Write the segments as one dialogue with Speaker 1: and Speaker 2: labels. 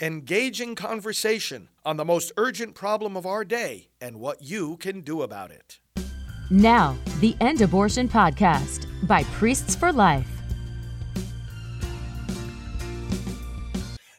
Speaker 1: engaging conversation on the most urgent problem of our day and what you can do about it.
Speaker 2: Now, the End Abortion Podcast by Priests for Life.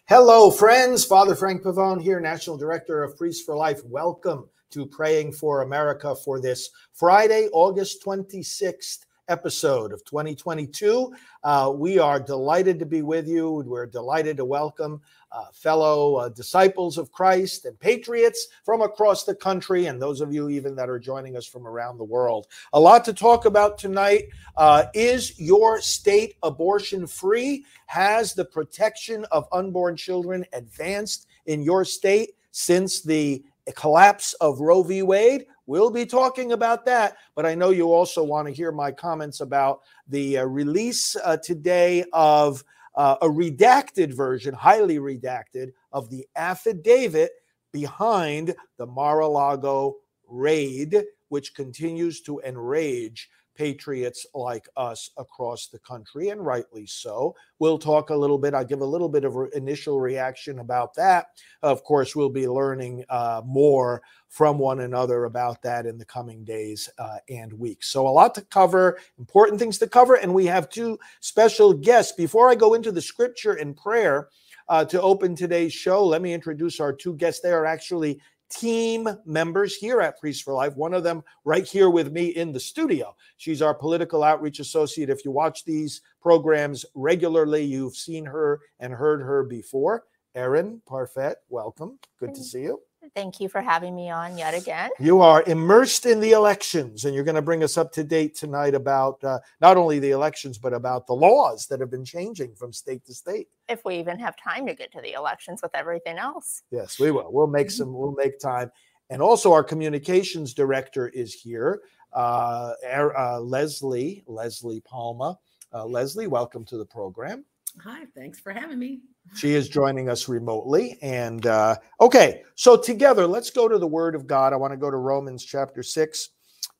Speaker 1: Hello, friends. Father Frank Pavone here, National Director of Priests for Life. Welcome to Praying for America for this Friday, August 26th episode of 2022. Uh, we are delighted to be with you. We're delighted to welcome uh, fellow uh, disciples of Christ and patriots from across the country, and those of you even that are joining us from around the world. A lot to talk about tonight. Uh, is your state abortion free? Has the protection of unborn children advanced in your state since the collapse of Roe v. Wade? We'll be talking about that, but I know you also want to hear my comments about the uh, release uh, today of uh, a redacted version, highly redacted, of the affidavit behind the Mar a Lago raid, which continues to enrage patriots like us across the country, and rightly so. We'll talk a little bit. I'll give a little bit of initial reaction about that. Of course, we'll be learning uh, more from one another about that in the coming days uh, and weeks. So, a lot to cover, important things to cover, and we have two special guests. Before I go into the scripture and prayer, uh, to open today's show, let me introduce our two guests. They are actually team members here at Priests for Life. One of them right here with me in the studio. She's our political outreach associate. If you watch these programs regularly, you've seen her and heard her before. Erin Parfet, welcome. Good to see you.
Speaker 3: Thank you for having me on yet again.
Speaker 1: You are immersed in the elections, and you're going to bring us up to date tonight about uh, not only the elections, but about the laws that have been changing from state to state.
Speaker 3: If we even have time to get to the elections with everything else.
Speaker 1: Yes, we will. We'll make some, we'll make time. And also, our communications director is here, uh, uh, Leslie, Leslie Palma. Uh, Leslie, welcome to the program.
Speaker 4: Hi, thanks for having me.
Speaker 1: She is joining us remotely. And uh, okay, so together, let's go to the Word of God. I want to go to Romans chapter 6,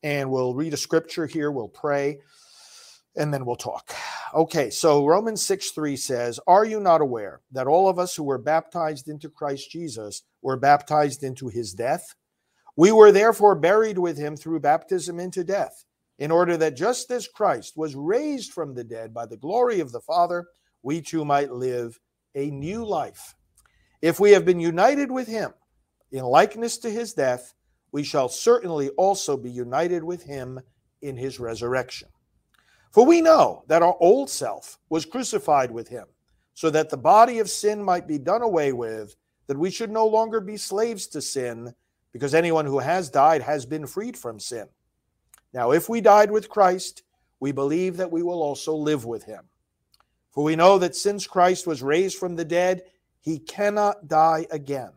Speaker 1: and we'll read a scripture here, we'll pray, and then we'll talk. Okay, so Romans 6 3 says, Are you not aware that all of us who were baptized into Christ Jesus were baptized into his death? We were therefore buried with him through baptism into death, in order that just as Christ was raised from the dead by the glory of the Father, we too might live a new life. If we have been united with him in likeness to his death, we shall certainly also be united with him in his resurrection. For we know that our old self was crucified with him, so that the body of sin might be done away with, that we should no longer be slaves to sin, because anyone who has died has been freed from sin. Now, if we died with Christ, we believe that we will also live with him. For we know that since Christ was raised from the dead, he cannot die again.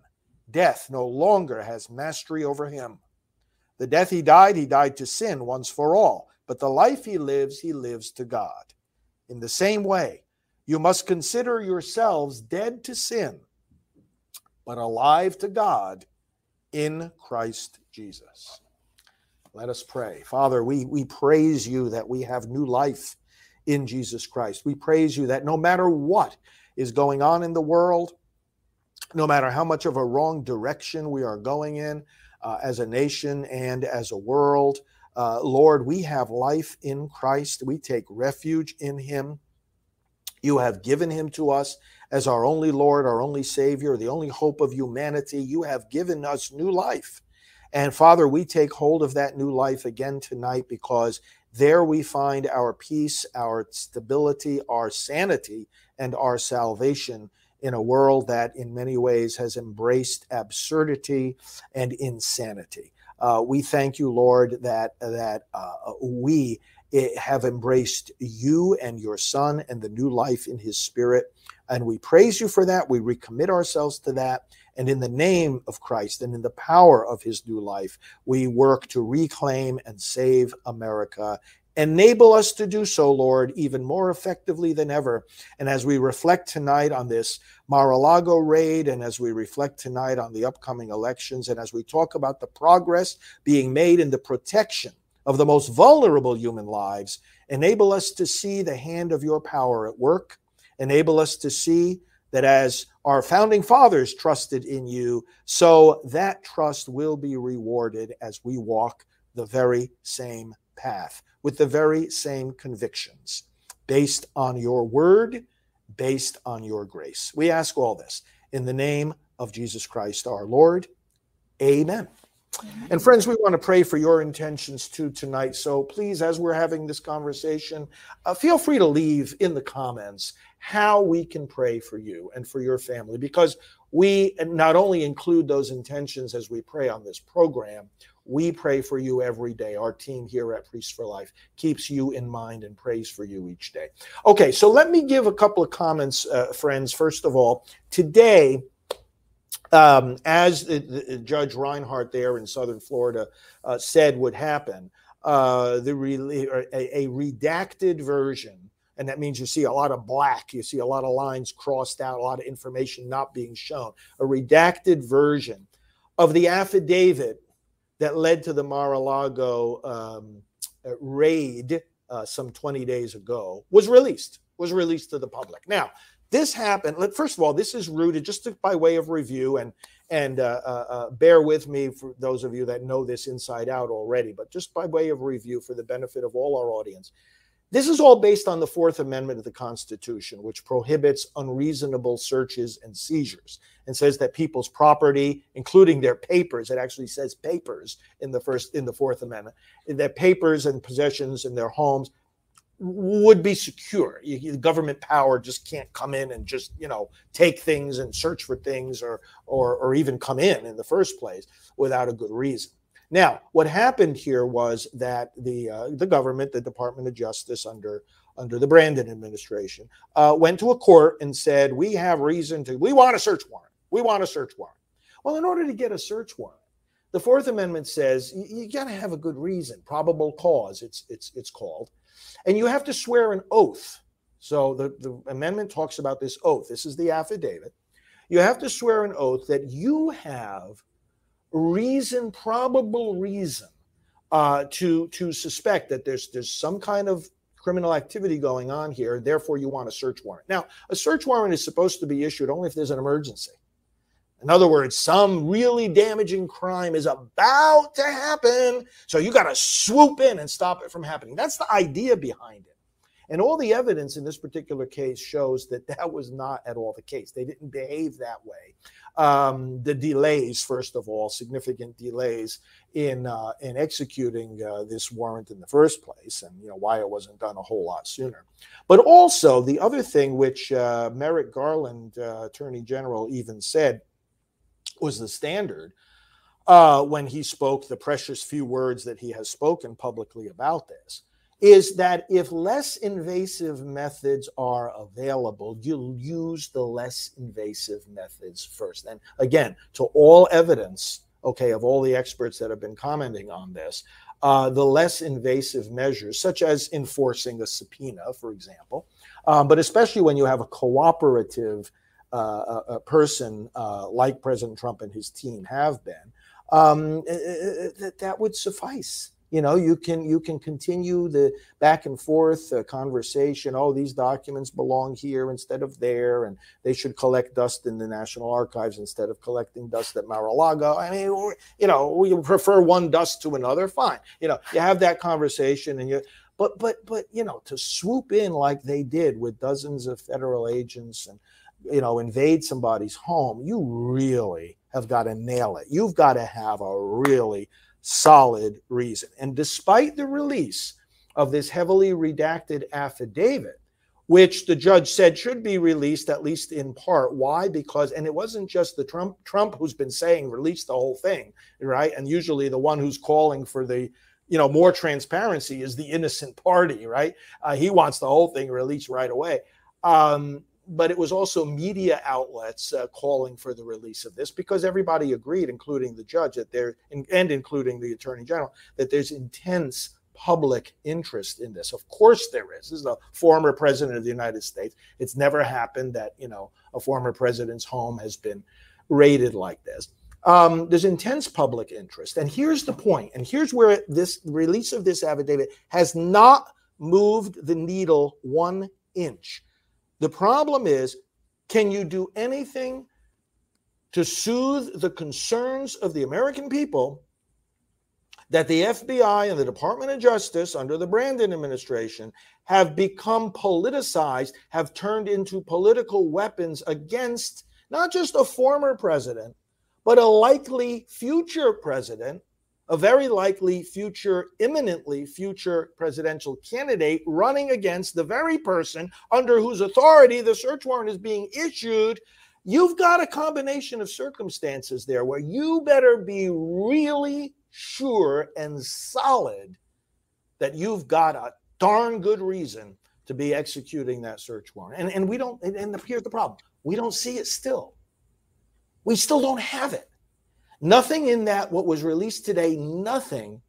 Speaker 1: Death no longer has mastery over him. The death he died, he died to sin once for all, but the life he lives, he lives to God. In the same way, you must consider yourselves dead to sin, but alive to God in Christ Jesus. Let us pray. Father, we, we praise you that we have new life in Jesus Christ. We praise you that no matter what is going on in the world, no matter how much of a wrong direction we are going in uh, as a nation and as a world, uh, Lord, we have life in Christ. We take refuge in Him. You have given Him to us as our only Lord, our only Savior, the only hope of humanity. You have given us new life. And Father, we take hold of that new life again tonight because there we find our peace, our stability, our sanity, and our salvation in a world that, in many ways, has embraced absurdity and insanity. Uh, we thank you, Lord, that that uh, we eh, have embraced you and your Son and the new life in His Spirit, and we praise you for that. We recommit ourselves to that, and in the name of Christ and in the power of his new life, we work to reclaim and save America. Enable us to do so, Lord, even more effectively than ever. And as we reflect tonight on this Mar a Lago raid, and as we reflect tonight on the upcoming elections, and as we talk about the progress being made in the protection of the most vulnerable human lives, enable us to see the hand of your power at work. Enable us to see that as our founding fathers trusted in you, so that trust will be rewarded as we walk the very same path with the very same convictions based on your word, based on your grace. We ask all this in the name of Jesus Christ our Lord. Amen. And friends, we want to pray for your intentions too tonight. So please, as we're having this conversation, uh, feel free to leave in the comments how we can pray for you and for your family, because we not only include those intentions as we pray on this program, we pray for you every day. Our team here at Priests for Life keeps you in mind and prays for you each day. Okay, so let me give a couple of comments, uh, friends. First of all, today, um, as the, the, Judge Reinhart there in Southern Florida uh, said would happen, uh, the re- a, a, redacted version, and that means you see a lot of black, you see a lot of lines crossed out, a lot of information not being shown. A redacted version of the affidavit that led to the Mar-a-Lago um, raid uh, some 20 days ago was released. Was released to the public. Now, this happened. First of all, this is rooted just by way of review, and and uh, uh, uh, bear with me for those of you that know this inside out already, but just by way of review for the benefit of all our audience. This is all based on the Fourth Amendment of the Constitution, which prohibits unreasonable searches and seizures and says that people's property, including their papers, it actually says papers in the first in the Fourth Amendment, their papers and possessions in their homes would be secure. You, the government power just can't come in and just you know take things and search for things or or or even come in in the first place without a good reason. Now, what happened here was that the uh, the government, the Department of Justice under under the Brandon administration, uh, went to a court and said, "We have reason to. We want a search warrant. We want a search warrant." Well, in order to get a search warrant, the Fourth Amendment says you, you got to have a good reason, probable cause. It's it's it's called, and you have to swear an oath. So the, the amendment talks about this oath. This is the affidavit. You have to swear an oath that you have reason, probable reason, uh, to to suspect that there's there's some kind of criminal activity going on here. Therefore, you want a search warrant. Now, a search warrant is supposed to be issued only if there's an emergency. In other words, some really damaging crime is about to happen. So you got to swoop in and stop it from happening. That's the idea behind it. And all the evidence in this particular case shows that that was not at all the case. They didn't behave that way um, the delays, first of all, significant delays in uh, in executing uh, this warrant in the first place, and you know why it wasn't done a whole lot sooner. But also the other thing, which uh, Merrick Garland, uh, Attorney General, even said was the standard uh, when he spoke the precious few words that he has spoken publicly about this is that if less invasive methods are available, you'll use the less invasive methods first. And again, to all evidence, okay, of all the experts that have been commenting on this, uh, the less invasive measures, such as enforcing a subpoena, for example, um, but especially when you have a cooperative uh, a, person uh, like President Trump and his team have been, um, that, that would suffice. You know you can you can continue the back and forth uh, conversation oh these documents belong here instead of there and they should collect dust in the national archives instead of collecting dust at mar-a-lago. I mean you know we prefer one dust to another fine. You know you have that conversation and you but but but you know to swoop in like they did with dozens of federal agents and you know invade somebody's home you really have got to nail it you've got to have a really solid reason. And despite the release of this heavily redacted affidavit, which the judge said should be released at least in part. Why? Because and it wasn't just the Trump Trump who's been saying release the whole thing, right? And usually the one who's calling for the you know more transparency is the innocent party, right? Uh, he wants the whole thing released right away. Um, but it was also media outlets uh, calling for the release of this because everybody agreed, including the judge, that there and including the attorney general, that there's intense public interest in this. Of course, there is. This is a former president of the United States. It's never happened that you know a former president's home has been raided like this. Um, there's intense public interest, and here's the point, and here's where this release of this affidavit has not moved the needle one inch the problem is Can you do anything to soothe the concerns of the American people that the FBI and the Department of Justice under the Brandon administration have become politicized, have turned into political weapons against not just a former president, but a likely future president, a very likely future, imminently future presidential candidate running against the very person under whose authority the search warrant is being issued. You've got a combination of circumstances there where you better be really sure and solid that you've got a darn good reason to be executing that search warrant. And, and we don't, and, and here's the problem we don't see it still. We still don't have it. Nothing in that, what was released today, nothing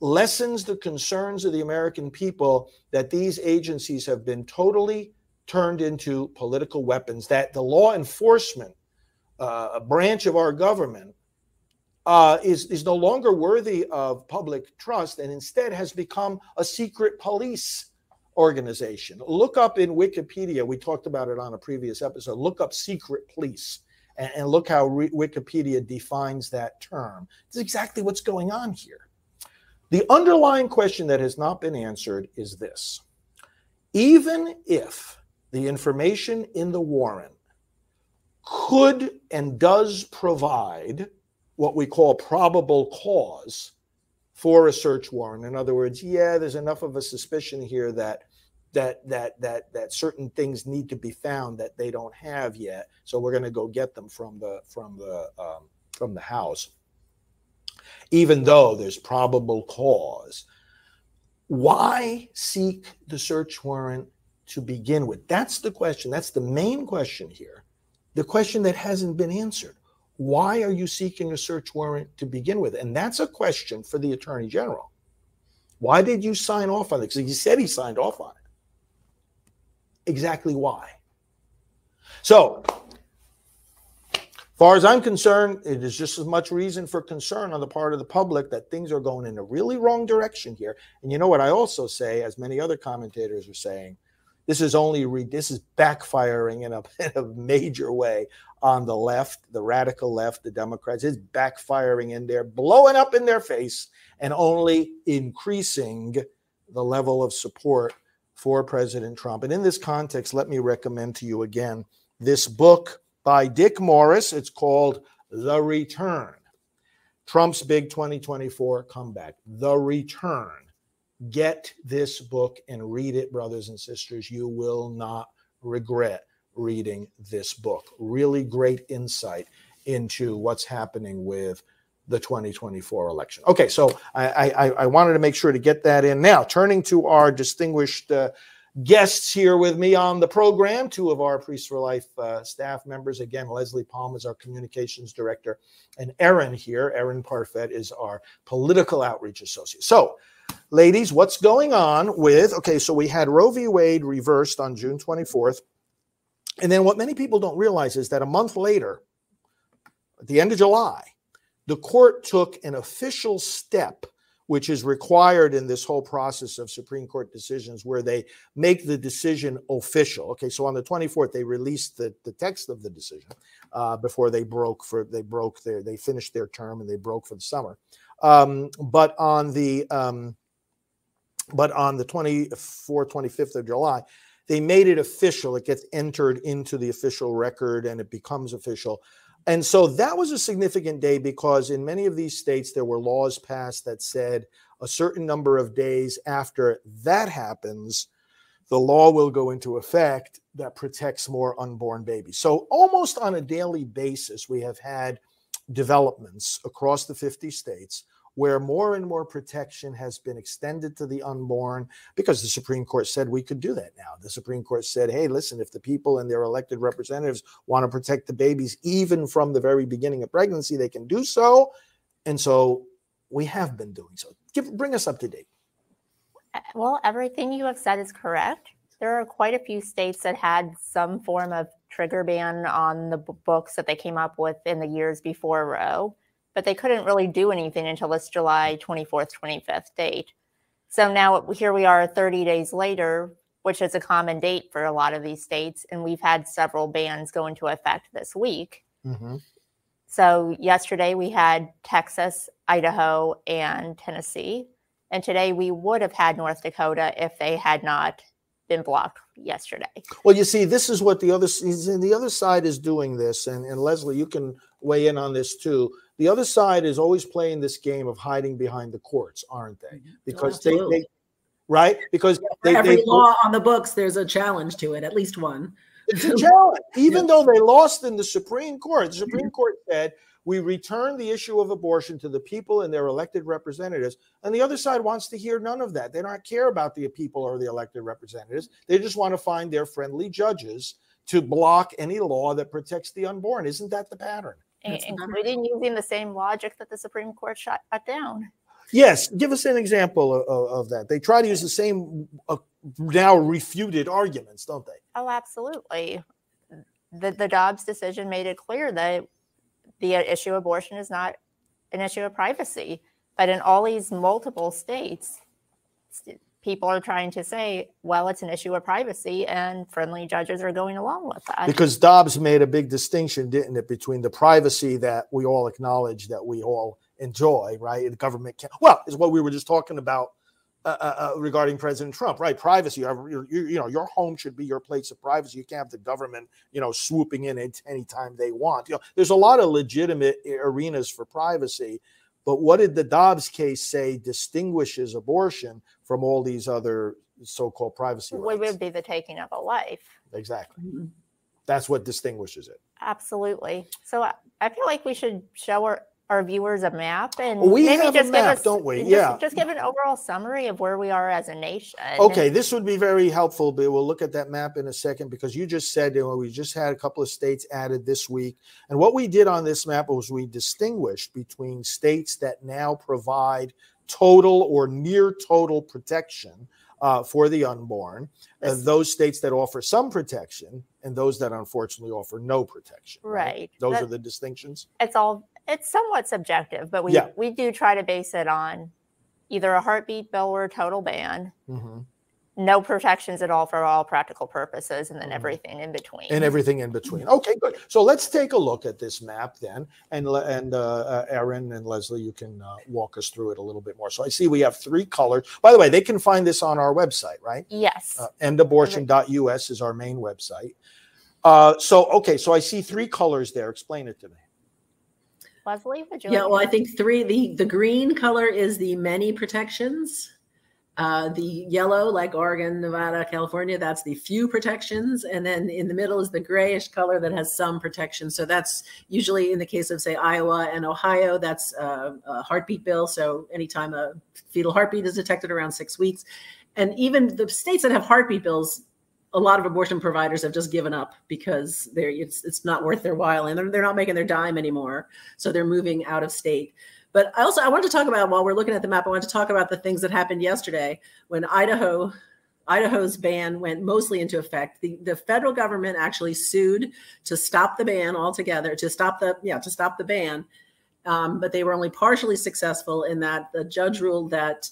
Speaker 1: lessens the concerns of the American people that these agencies have been totally turned into political weapons, that the law enforcement uh, branch of our government uh, is, is no longer worthy of public trust and instead has become a secret police organization. Look up in Wikipedia, we talked about it on a previous episode. Look up secret police and, and look how re- Wikipedia defines that term. It's exactly what's going on here. The underlying question that has not been answered is this even if the information in the warrant could and does provide what we call probable cause for a search warrant. In other words, yeah, there's enough of a suspicion here that that that that that certain things need to be found that they don't have yet. So we're going to go get them from the from the um, from the house, even though there's probable cause. Why seek the search warrant to begin with? That's the question. That's the main question here. The question that hasn't been answered. Why are you seeking a search warrant to begin with? And that's a question for the attorney general. Why did you sign off on it? Because he said he signed off on it. Exactly why? So, far as I'm concerned, it is just as much reason for concern on the part of the public that things are going in a really wrong direction here. And you know what I also say, as many other commentators are saying, this is only re- this is backfiring in a, in a major way on the left, the radical left, the Democrats. It's backfiring in there, blowing up in their face, and only increasing the level of support for President Trump. And in this context, let me recommend to you again this book by Dick Morris. It's called The Return Trump's Big 2024 Comeback. The Return Get this book and read it, brothers and sisters. You will not regret reading this book. Really great insight into what's happening with the 2024 election. Okay, so I, I, I wanted to make sure to get that in. Now, turning to our distinguished uh, guests here with me on the program, two of our Priests for Life uh, staff members. Again, Leslie Palm is our communications director, and Erin here, Erin Parfet, is our political outreach associate. So, ladies, what's going on with, okay, so we had Roe v. Wade reversed on June 24th. And then what many people don't realize is that a month later, at the end of July, the court took an official step, which is required in this whole process of Supreme Court decisions, where they make the decision official. Okay, so on the 24th, they released the, the text of the decision uh, before they broke for they broke their they finished their term and they broke for the summer. Um, but on the um, but on the 24th, 25th of July, they made it official. It gets entered into the official record and it becomes official. And so that was a significant day because in many of these states, there were laws passed that said a certain number of days after that happens, the law will go into effect that protects more unborn babies. So almost on a daily basis, we have had developments across the 50 states where more and more protection has been extended to the unborn because the Supreme Court said we could do that now. The Supreme Court said, hey, listen, if the people and their elected representatives want to protect the babies even from the very beginning of pregnancy, they can do so. And so we have been doing so. Give, bring us up to date.
Speaker 3: Uh, well, everything you have said is correct. There are quite a few states that had some form of trigger ban on the books that they came up with in the years before Roe but they couldn't really do anything until this July 24th, 25th date. So now here we are 30 days later which is a common date for a lot of these states. And we've had several bans go into effect this week.
Speaker 1: Mm-hmm.
Speaker 3: So yesterday we had Texas, Idaho, and Tennessee. And today we would have had North Dakota if they had not been blocked yesterday.
Speaker 1: Well, you see, this is what the other the other side is doing this, and, and Leslie, you can weigh in on this too. The other side is always playing this game of hiding behind the courts, aren't they? Mm-hmm. Because they, they right because
Speaker 4: For
Speaker 1: they,
Speaker 4: every
Speaker 1: they,
Speaker 4: law on the books, there's a challenge to it, at least one.
Speaker 1: It's a challenge. Even though they lost in the Supreme Court, the mm-hmm. Supreme Court said we return the issue of abortion to the people and their elected representatives. And the other side wants to hear none of that. They don't care about the people or the elected representatives. They just want to find their friendly judges to block any law that protects the unborn. Isn't that the pattern?
Speaker 3: In-
Speaker 4: That's not
Speaker 3: including using the same logic that the Supreme Court shut shut down.
Speaker 1: Yes, give us an example of, of, that. They try to use the same uh, now refuted arguments, don't they?
Speaker 3: Oh, absolutely. The the Dobbs decision made it clear that the issue of abortion is not an issue of privacy. But in all these multiple states, people are trying to say, well, it's an issue of privacy, and friendly judges are going along with that.
Speaker 1: Because Dobbs made a big distinction, didn't it, between the privacy that we all acknowledge that we all enjoy, right? The government can well, is what we were just talking about uh, uh, uh, regarding President Trump, right? Privacy. You, you know, your home should be your place of privacy. You can't have the government, you know, swooping in at any time they want. You know, there's a lot of legitimate arenas for privacy. But what did the Dobbs case say distinguishes abortion from all these other so-called privacy
Speaker 3: What
Speaker 1: rights?
Speaker 3: would be the taking of a life?
Speaker 1: Exactly.
Speaker 4: Mhm.
Speaker 1: That's what distinguishes it.
Speaker 3: Absolutely. So I, I feel like we should show our, our viewers a map and
Speaker 1: We
Speaker 3: maybe
Speaker 1: have a
Speaker 3: just
Speaker 1: map,
Speaker 3: give us,
Speaker 1: don't we?
Speaker 3: Just,
Speaker 1: Yeah.
Speaker 3: Just give an overall summary of where we are as a nation.
Speaker 1: Okay, this would be very helpful, but we'll look at that map in a second because you just said you know, we just had a couple of states added this week. And what we did on this map was we distinguished between states that now provide total or near total protection uh, for the unborn, uh, those states that offer some protection, and those that unfortunately offer no protection.
Speaker 3: Right.
Speaker 1: Those
Speaker 3: That-
Speaker 1: are the distinctions.
Speaker 3: It's all it's somewhat subjective, but we
Speaker 1: Yeah.
Speaker 3: we do try to base it on either a heartbeat bill or a total ban,
Speaker 1: Mhm.
Speaker 3: no protections at all for all practical purposes, and then
Speaker 1: Mhm.
Speaker 3: everything in between.
Speaker 1: and everything in between. Okay, good. So let's take a look at this map then, and and uh, uh, Erin and Leslie, you can uh, walk us through it a little bit more. So I see we have three colors. By the way, they can find this on our website, right?
Speaker 3: yes.
Speaker 1: Uh, endabortion.us is our main website. Uh, so okay, so I see three colors there. Explain it to me.
Speaker 3: Leslie, would you
Speaker 4: Yeah,
Speaker 3: like
Speaker 4: well, I think three. The the green color is the many protections. Uh, the yellow, like Oregon, Nevada, California, that's the few protections, and then in the middle is the grayish color that has some protection. So that's usually in the case of say Iowa and Ohio, that's uh, a heartbeat bill. So anytime a fetal heartbeat is detected around six weeks, and even the states that have heartbeat bills, a lot of abortion providers have just given up because they're it's it's not worth their while, and they're, they're not making their dime anymore so they're moving out of state. But I also I wanted to talk about while we're looking at the map, I wanted to talk about the things that happened yesterday when Idaho Idaho's ban went mostly into effect. The the federal government actually sued to stop the ban altogether, to stop the yeah, to stop the ban. Um, but they were only partially successful in that the judge ruled that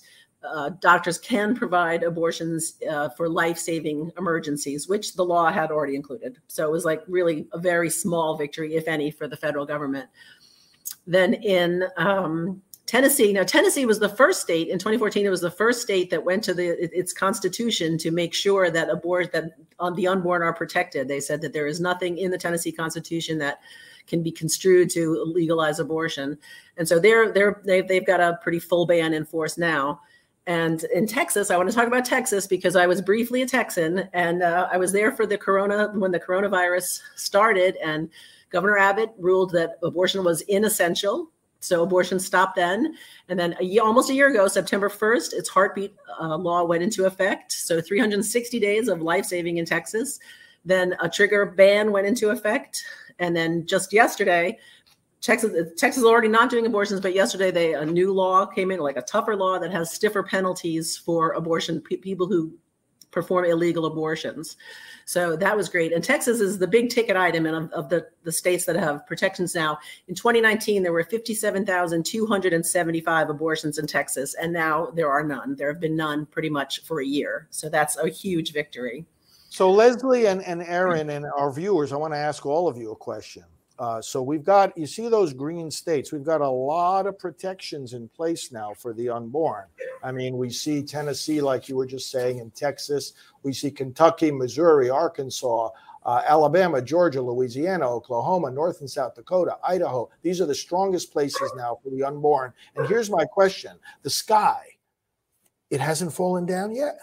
Speaker 4: uh, doctors can provide abortions uh, for life-saving emergencies, which the law had already included. So it was like really a very small victory, if any, for the federal government. Then in um, Tennessee, now Tennessee was the first state in 2014. It was the first state that went to the its constitution to make sure that abort that on the unborn are protected. They said that there is nothing in the Tennessee Constitution that can be construed to legalize abortion, and so they're they're they've, they've got a pretty full ban in force now. And in Texas, I want to talk about Texas because I was briefly a Texan and uh, I was there for the corona when the coronavirus started, and Governor Abbott ruled that abortion was inessential. So abortion stopped then. And then a year, almost a year ago, September 1st, its heartbeat uh, law went into effect. So 360 days of life saving in Texas. Then a trigger ban went into effect. And then just yesterday, Texas, Texas is already not doing abortions, but yesterday they a new law came in, like a tougher law that has stiffer penalties for abortion pe- people who perform illegal abortions. So that was great. And Texas is the big ticket item of, of the, the states that have protections now. In 2019, there were 57,275 abortions in Texas, and now there are none. There have been none pretty much for a year. So that's a huge victory.
Speaker 1: So, Leslie and, and Erin and our viewers, I want to ask all of you a question. Uh, so we've got, you see those green states, we've got a lot of protections in place now for the unborn. I mean, we see Tennessee, like you were just saying, in Texas, we see Kentucky, Missouri, Arkansas, uh, Alabama, Georgia, Louisiana, Oklahoma, North and South Dakota, Idaho. These are the strongest places now for the unborn. And here's my question the sky, it hasn't fallen down yet.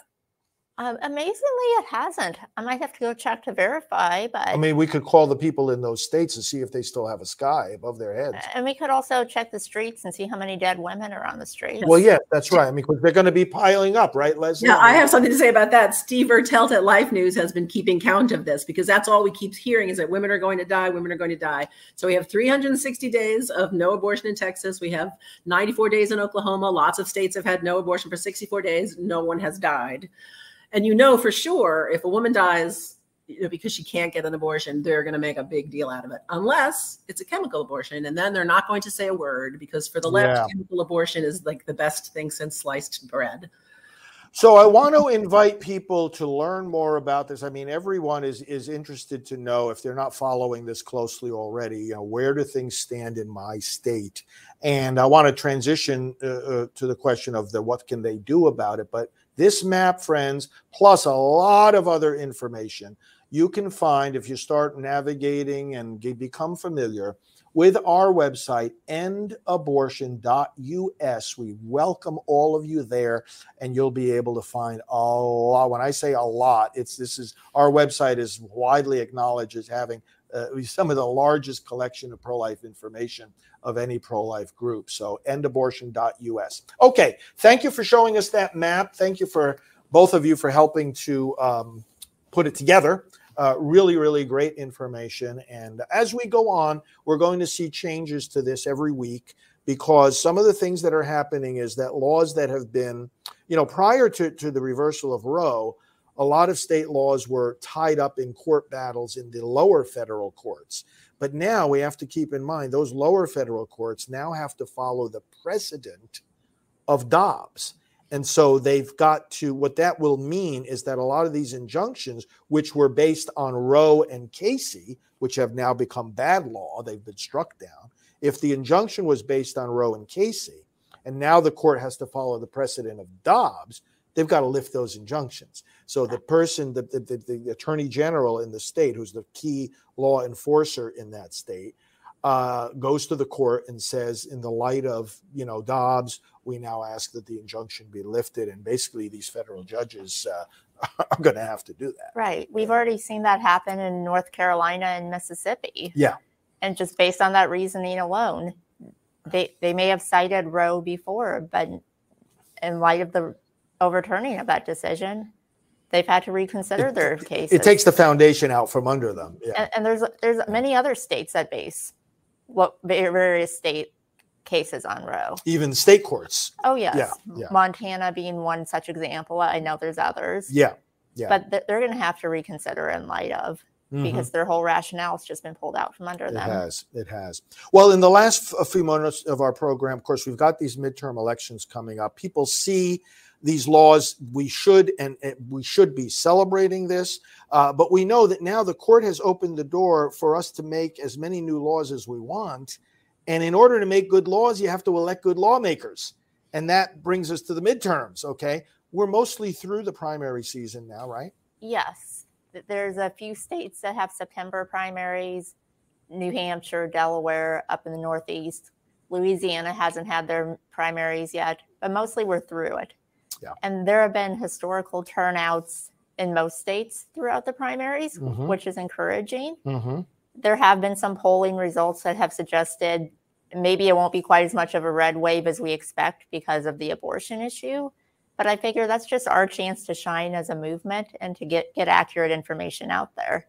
Speaker 3: Um, amazingly, it hasn't. I might have to go check to verify, but
Speaker 1: I mean, we could call the people in those states and see if they still have a sky above their heads.
Speaker 3: and we could also check the streets and see how many dead women are on the streets.
Speaker 1: Well, yeah, that's right. I mean, 'cause they're going to be piling up, right, Leslie?
Speaker 4: Yeah, I have something to say about that. Steve Ertelt at Life News has been keeping count of this because that's all we keep hearing is that women are going to die, women are going to die. So we have 360 days of no abortion in Texas. We have 94 days in Oklahoma. Lots of states have had no abortion for 64 days. No one has died. And you know for sure if a woman dies you know, because she can't get an abortion, they're going to make a big deal out of it, unless it's a chemical abortion. And then they're not going to say a word because for the left,
Speaker 1: Yeah.
Speaker 4: chemical abortion is like the best thing since sliced bread.
Speaker 1: So I want to invite people to learn more about this. I mean, everyone is is interested to know if they're not following this closely already. You know, where do things stand in my state? And I want to transition uh, uh, to the question of the what can they do about it. But this map, friends, plus a lot of other information, you can find if you start navigating and become familiar with our website endabortion.us. We welcome all of you there and you'll be able to find a lot. When I say a lot, it's this is our website is widely acknowledged as having uh, some of the largest collection of pro-life information of any pro-life group. So endabortion.us. Okay, thank you for showing us that map. Thank you for both of you for helping to um, put it together. Uh, really, really great information. And as we go on, we're going to see changes to this every week because some of the things that are happening is that laws that have been, you know, prior to, to the reversal of Roe, a lot of state laws were tied up in court battles in the lower federal courts. But now we have to keep in mind those lower federal courts now have to follow the precedent of Dobbs. And so they've got to, what that will mean is that a lot of these injunctions, which were based on Roe and Casey, which have now become bad law, they've been struck down. If the injunction was based on Roe and Casey, and now the court has to follow the precedent of Dobbs, they've got to lift those injunctions. So the person, the, the, the, attorney general in the state, who's the key law enforcer in that state, uh, goes to the court and says, in the light of you know Dobbs, we now ask that the injunction be lifted, and basically these federal judges uh, are going to have to do that.
Speaker 3: right. We've already seen that happen in North Carolina and Mississippi.
Speaker 1: Yeah.
Speaker 3: And just based on that reasoning alone, they they may have cited Roe before, but in light of the overturning of that decision, they've had to reconsider
Speaker 1: It-
Speaker 3: their cases.
Speaker 1: It takes the foundation out from under them. Yeah.
Speaker 3: and, and there's there's many other states that base what various state cases on Roe.
Speaker 1: Even state courts.
Speaker 3: Oh yes,
Speaker 1: yeah.
Speaker 3: Montana being one such example. I know there's others.
Speaker 1: Yeah. Yeah.
Speaker 3: But th- they're going to have to reconsider in light of
Speaker 1: Mhm.
Speaker 3: because their whole rationale has just been pulled out from under
Speaker 1: It
Speaker 3: them.
Speaker 1: has. It has. Well, in the last f- a few minutes of our program, of course, we've got these midterm elections coming up. People see these laws. We should and, we should be celebrating this, uh, but we know that now the court has opened the door for us to make as many new laws as we want. And in order to make good laws, you have to elect good lawmakers, and that brings us to the midterms. Okay, we're mostly through the primary season now, right?
Speaker 3: Yes, there's a few states that have September primaries. New Hampshire, Delaware, up in the Northeast. Louisiana hasn't had their primaries yet, but mostly we're through it.
Speaker 1: Yeah.
Speaker 3: And there have been historical turnouts in most states throughout the primaries,
Speaker 1: Mhm.
Speaker 3: which is encouraging.
Speaker 1: Mm-hmm.
Speaker 3: there have been some polling results that have suggested maybe it won't be quite as much of a red wave as we expect because of the abortion issue. But I figure that's just our chance to shine as a movement and to get, get accurate information out there.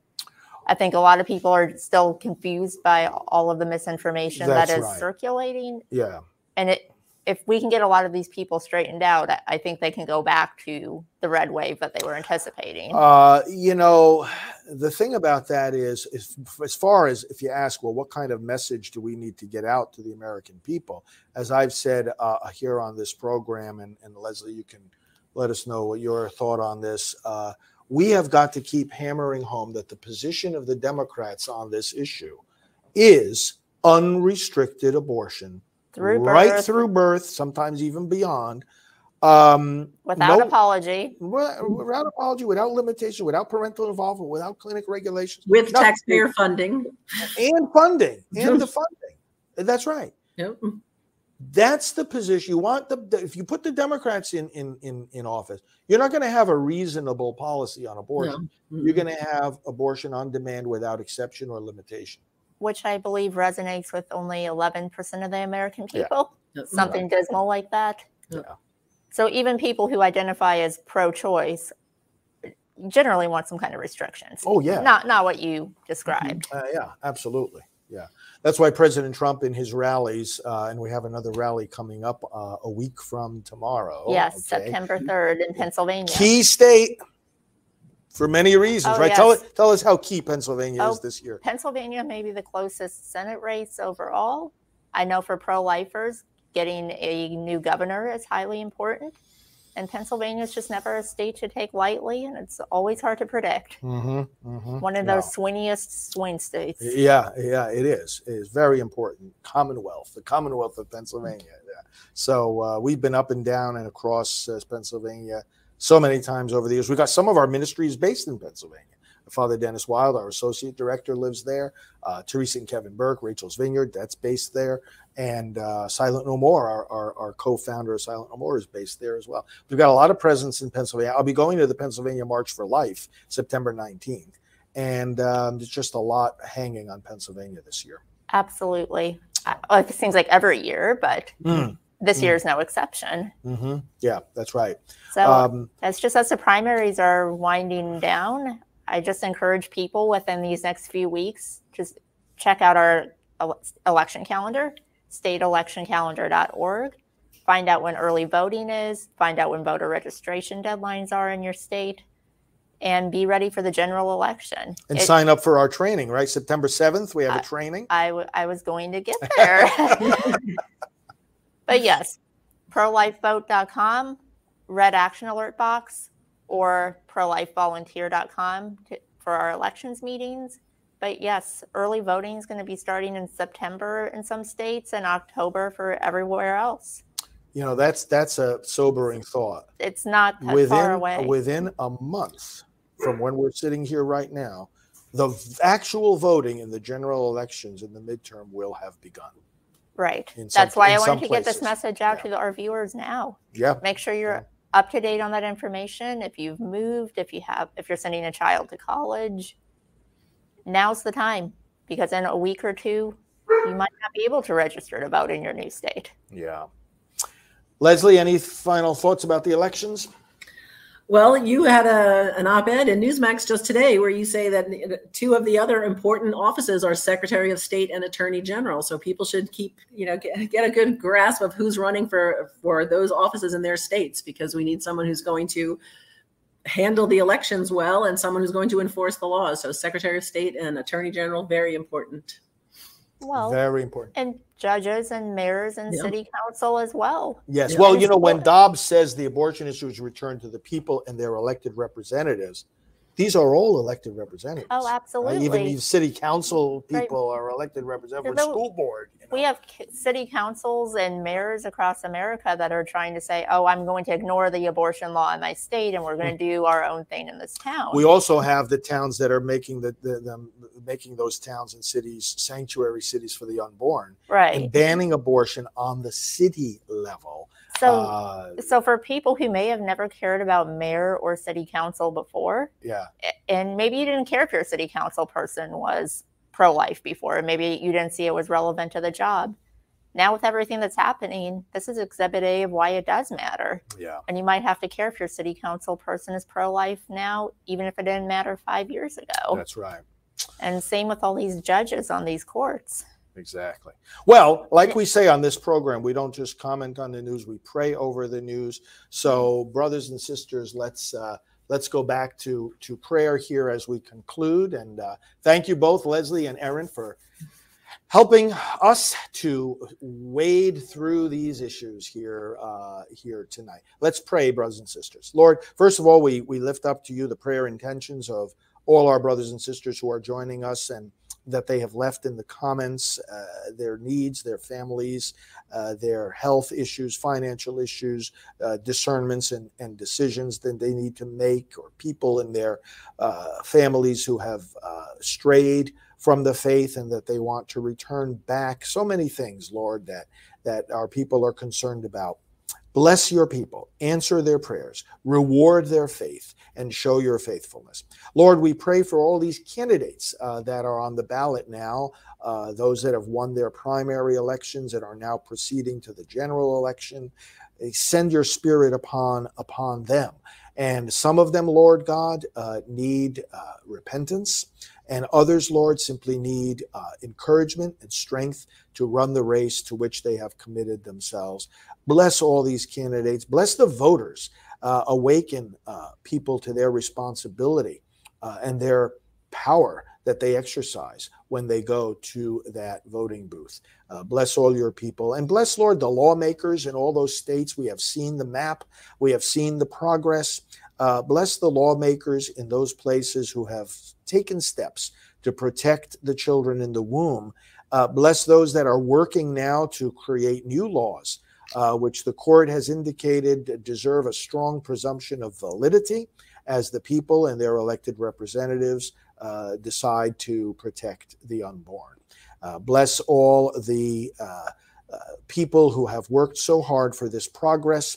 Speaker 3: I think a lot of people are still confused by all of the misinformation that
Speaker 1: That's right.
Speaker 3: circulating.
Speaker 1: Yeah.
Speaker 3: And it if we can get a lot of these people straightened out, I- think they can go back to the red wave that they were anticipating.
Speaker 1: Uh, you know, the thing about that is, is, as far as if you ask, well, what kind of message do we need to get out to the American people? As I've said uh, here on this program, and, and Leslie, you can let us know what your thought on this. Uh, we have got to keep hammering home that the position of the Democrats on this issue is unrestricted abortion,
Speaker 3: through
Speaker 1: right
Speaker 3: birth,
Speaker 1: through birth, sometimes even beyond. Um,
Speaker 3: without
Speaker 1: no-
Speaker 3: apology.
Speaker 1: Without apology, without limitation, without parental involvement, without clinic regulations,
Speaker 4: With
Speaker 1: Nothing.
Speaker 4: taxpayer funding.
Speaker 1: and funding, and the funding. That's right.
Speaker 4: Yep.
Speaker 1: That's the position you want. The, the- if you put the Democrats in in in, in office, you're not going to have a reasonable policy on abortion.
Speaker 4: No.
Speaker 1: You're going to have abortion on demand without exception or limitation.
Speaker 3: Which I believe resonates with only 11% of the American people,
Speaker 4: Yep.
Speaker 3: something dismal like that.
Speaker 1: Yeah.
Speaker 3: So even people who identify as pro-choice generally want some kind of restrictions.
Speaker 1: Oh yeah,
Speaker 3: Not not what you described.
Speaker 1: Uh, yeah, absolutely. Yeah, that's why President Trump in his rallies, uh, and we have another rally coming up uh, a week from tomorrow.
Speaker 3: yes,
Speaker 1: okay?
Speaker 3: September 3rd in Pennsylvania.
Speaker 1: key state for many reasons,
Speaker 3: Oh,
Speaker 1: right? Tell
Speaker 3: yes.
Speaker 1: it, tell us how key Pennsylvania
Speaker 3: Oh,
Speaker 1: is this year.
Speaker 3: Pennsylvania may be the closest Senate race overall. I know for pro-lifers, getting a new governor is highly important. And Pennsylvania is just never a state to take lightly, and it's always hard to predict.
Speaker 1: Mm-hmm, mm-hmm.
Speaker 3: One of those swingiest swing states.
Speaker 1: Yeah, yeah, it is. It is very important. Commonwealth, the Commonwealth of Pennsylvania. Yeah. So uh, we've been up and down and across uh, Pennsylvania so many times over the years. We got some of our ministries based in Pennsylvania. Father Denis Wilde, our associate director, lives there. Uh, Theresa and Kevin Burke, Rachel's Vineyard, that's based there. And uh, Silent No More, our, our, our co founder of Silent No More, is based there as well. We've got a lot of presence in Pennsylvania. I'll be going to the Pennsylvania March for Life September 19th. And um, there's just a lot hanging on Pennsylvania this year.
Speaker 3: Absolutely. I- It seems like every year, but
Speaker 1: Mm.
Speaker 3: This
Speaker 1: Mm.
Speaker 3: year is no exception.
Speaker 1: hmm Yeah, that's right.
Speaker 3: So
Speaker 1: Um,
Speaker 3: that's just as the primaries are winding down. I just encourage people within these next few weeks just check out our election calendar, stateelectioncalendar.org. Find out when early voting is, find out when voter registration deadlines are in your state, and be ready for the general election.
Speaker 1: and
Speaker 3: It-
Speaker 1: sign up for our training, right? September 7th, we have a
Speaker 3: I-
Speaker 1: training.
Speaker 3: I, w- I was going to get there. but yes, prolifevote.com, red action alert box, or prolifevolunteer.com to, for our elections meetings. But yes, early voting is going to be starting in September in some states and October for everywhere else.
Speaker 1: You know, that's that's a sobering thought.
Speaker 3: It's not
Speaker 1: within
Speaker 3: far away.
Speaker 1: within a month from when we're sitting here right now, the actual voting in the general elections in the midterm will have begun.
Speaker 3: Right.
Speaker 1: in some-
Speaker 3: That's why I wanted to get this message out
Speaker 1: Yeah.
Speaker 3: to our viewers now.
Speaker 1: Yeah,
Speaker 3: make sure you're
Speaker 1: Yeah.
Speaker 3: up to date on that information if you've moved if you have if you're sending a child to college now's the time because in a week or two you might not be able to register to vote in your new state
Speaker 1: yeah. Leslie, any final thoughts about the elections?
Speaker 4: Well, you had a, an op ed in Newsmax just today where you say that two of the other important offices are Secretary of State and Attorney General. So people should keep, you know, get, get a good grasp of who's running for, for those offices in their states because we need someone who's going to handle the elections well and someone who's going to enforce the laws. So Secretary of State and Attorney General, very important.
Speaker 3: Well
Speaker 1: Very important.
Speaker 3: and judges and mayors and
Speaker 4: Yeah.
Speaker 3: city council as well
Speaker 1: Yes.
Speaker 4: Yeah.
Speaker 1: Well, you know, when. Dobbs says the abortion issue is returned to the people and their elected representatives, these are all elected representatives.
Speaker 3: oh
Speaker 1: right?
Speaker 3: absolutely
Speaker 1: Even these city council
Speaker 3: Right.
Speaker 1: people are elected representatives,
Speaker 3: Although
Speaker 1: school board. you
Speaker 3: we have city councils and mayors across America that are trying to say, "Oh, I'm going to ignore the abortion law in my state, and we're going to mm. do our own thing in this town."
Speaker 1: We also have the towns that are making the, the them making those towns and cities sanctuary cities for the unborn
Speaker 3: right.
Speaker 1: and banning abortion on the city level.
Speaker 3: So,
Speaker 1: uh,
Speaker 3: so for people who may have never cared about mayor or city council before,
Speaker 1: yeah,
Speaker 3: and maybe you didn't care if your city council person was pro-life before, maybe you didn't see it was relevant to the job. Now, with everything that's happening, this is Exhibit A of why it does matter.
Speaker 1: yeah,
Speaker 3: And you might have to care if your city council person is pro-life now, even if it didn't matter five years ago.
Speaker 1: that's right.
Speaker 3: And same with all these judges on these courts.
Speaker 1: Exactly. Well, like we say on this program, we don't just comment on the news; we pray over the news. So, brothers and sisters, let's uh, let's go back to to prayer here as we conclude. And uh, thank you both, Leslie and Erin, for helping us to wade through these issues here uh, here tonight. Let's pray, brothers and sisters. Lord, first of all, we we lift up to you the prayer intentions of all our brothers and sisters who are joining us and that they have left in the comments uh, their needs, their families, uh, their health issues, financial issues, uh, discernments and, and decisions that they need to make, or people in their uh, families who have uh, strayed from the faith and that they want to return back. So many things, Lord, that that our people are concerned about. Bless your people, answer their prayers, reward their faith, and show your faithfulness. Lord, we pray for all these candidates uh, that are on the ballot now, uh, those that have won their primary elections and are now proceeding to the general election. Send your spirit upon upon them. And some of them, Lord God, uh, need uh, repentance. And others, Lord, simply need uh, encouragement and strength to run the race to which they have committed themselves. Bless all these candidates. Bless the voters. Uh, awaken uh, people to their responsibility uh, and their power that they exercise when they go to that voting booth. Uh, bless all your people and bless, Lord, the lawmakers in all those states. We have seen the map, we have seen the progress. Uh, bless the lawmakers in those places who have taken steps to protect the children in the womb. Uh, bless those that are working now to create new laws, uh, which the court has indicated deserve a strong presumption of validity as the people and their elected representatives uh, decide to protect the unborn. Uh, bless all the uh, uh, people who have worked so hard for this progress.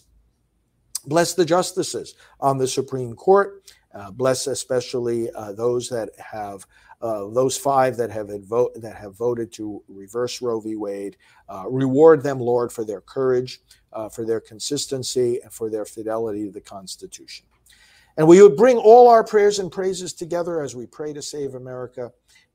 Speaker 1: Bless the justices on the Supreme Court. Uh, bless especially uh, those that have those five that have vote that have voted to reverse Roe v. Wade. Reward them, Lord, for their courage, for their consistency, and for their fidelity to the Constitution. And we would bring all our prayers and praises together as we pray to save America,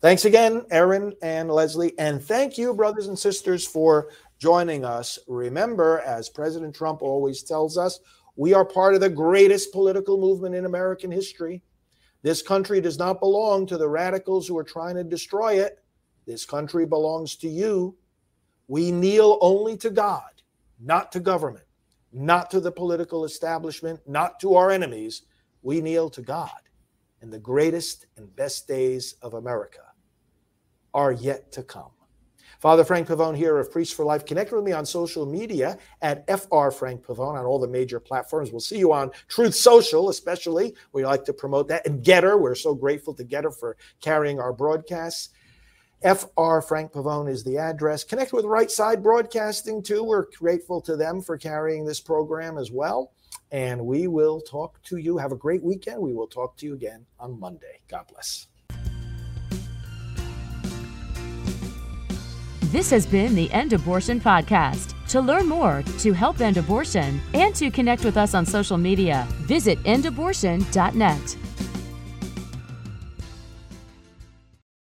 Speaker 1: Thanks again, Erin and Leslie. And thank you, brothers and sisters, for joining us. Remember, as President Trump always tells us, we are part of the greatest political movement in American history. This country does not belong to the radicals who are trying to destroy it. This country belongs to you. We kneel only to God, not to government, not to the political establishment, not to our enemies. We kneel to God. And the greatest and best days of America are yet to come. Father Frank Pavone here of Priests for Life. Connect with me on social media at FR Frank Pavone on all the major platforms. We'll see you on Truth Social, especially. We like to promote that. And GETTR, we're so grateful to GETTR for carrying our broadcasts. FR Frank Pavone is the address. Connect with Right Side Broadcasting too. We're grateful to them for carrying this program as well. And we will talk to you. Have a great weekend. We will talk to you again on Monday. God bless.
Speaker 2: This has been the End Abortion Podcast. To learn more, to help end abortion, and to connect with us on social media, visit endabortion.net.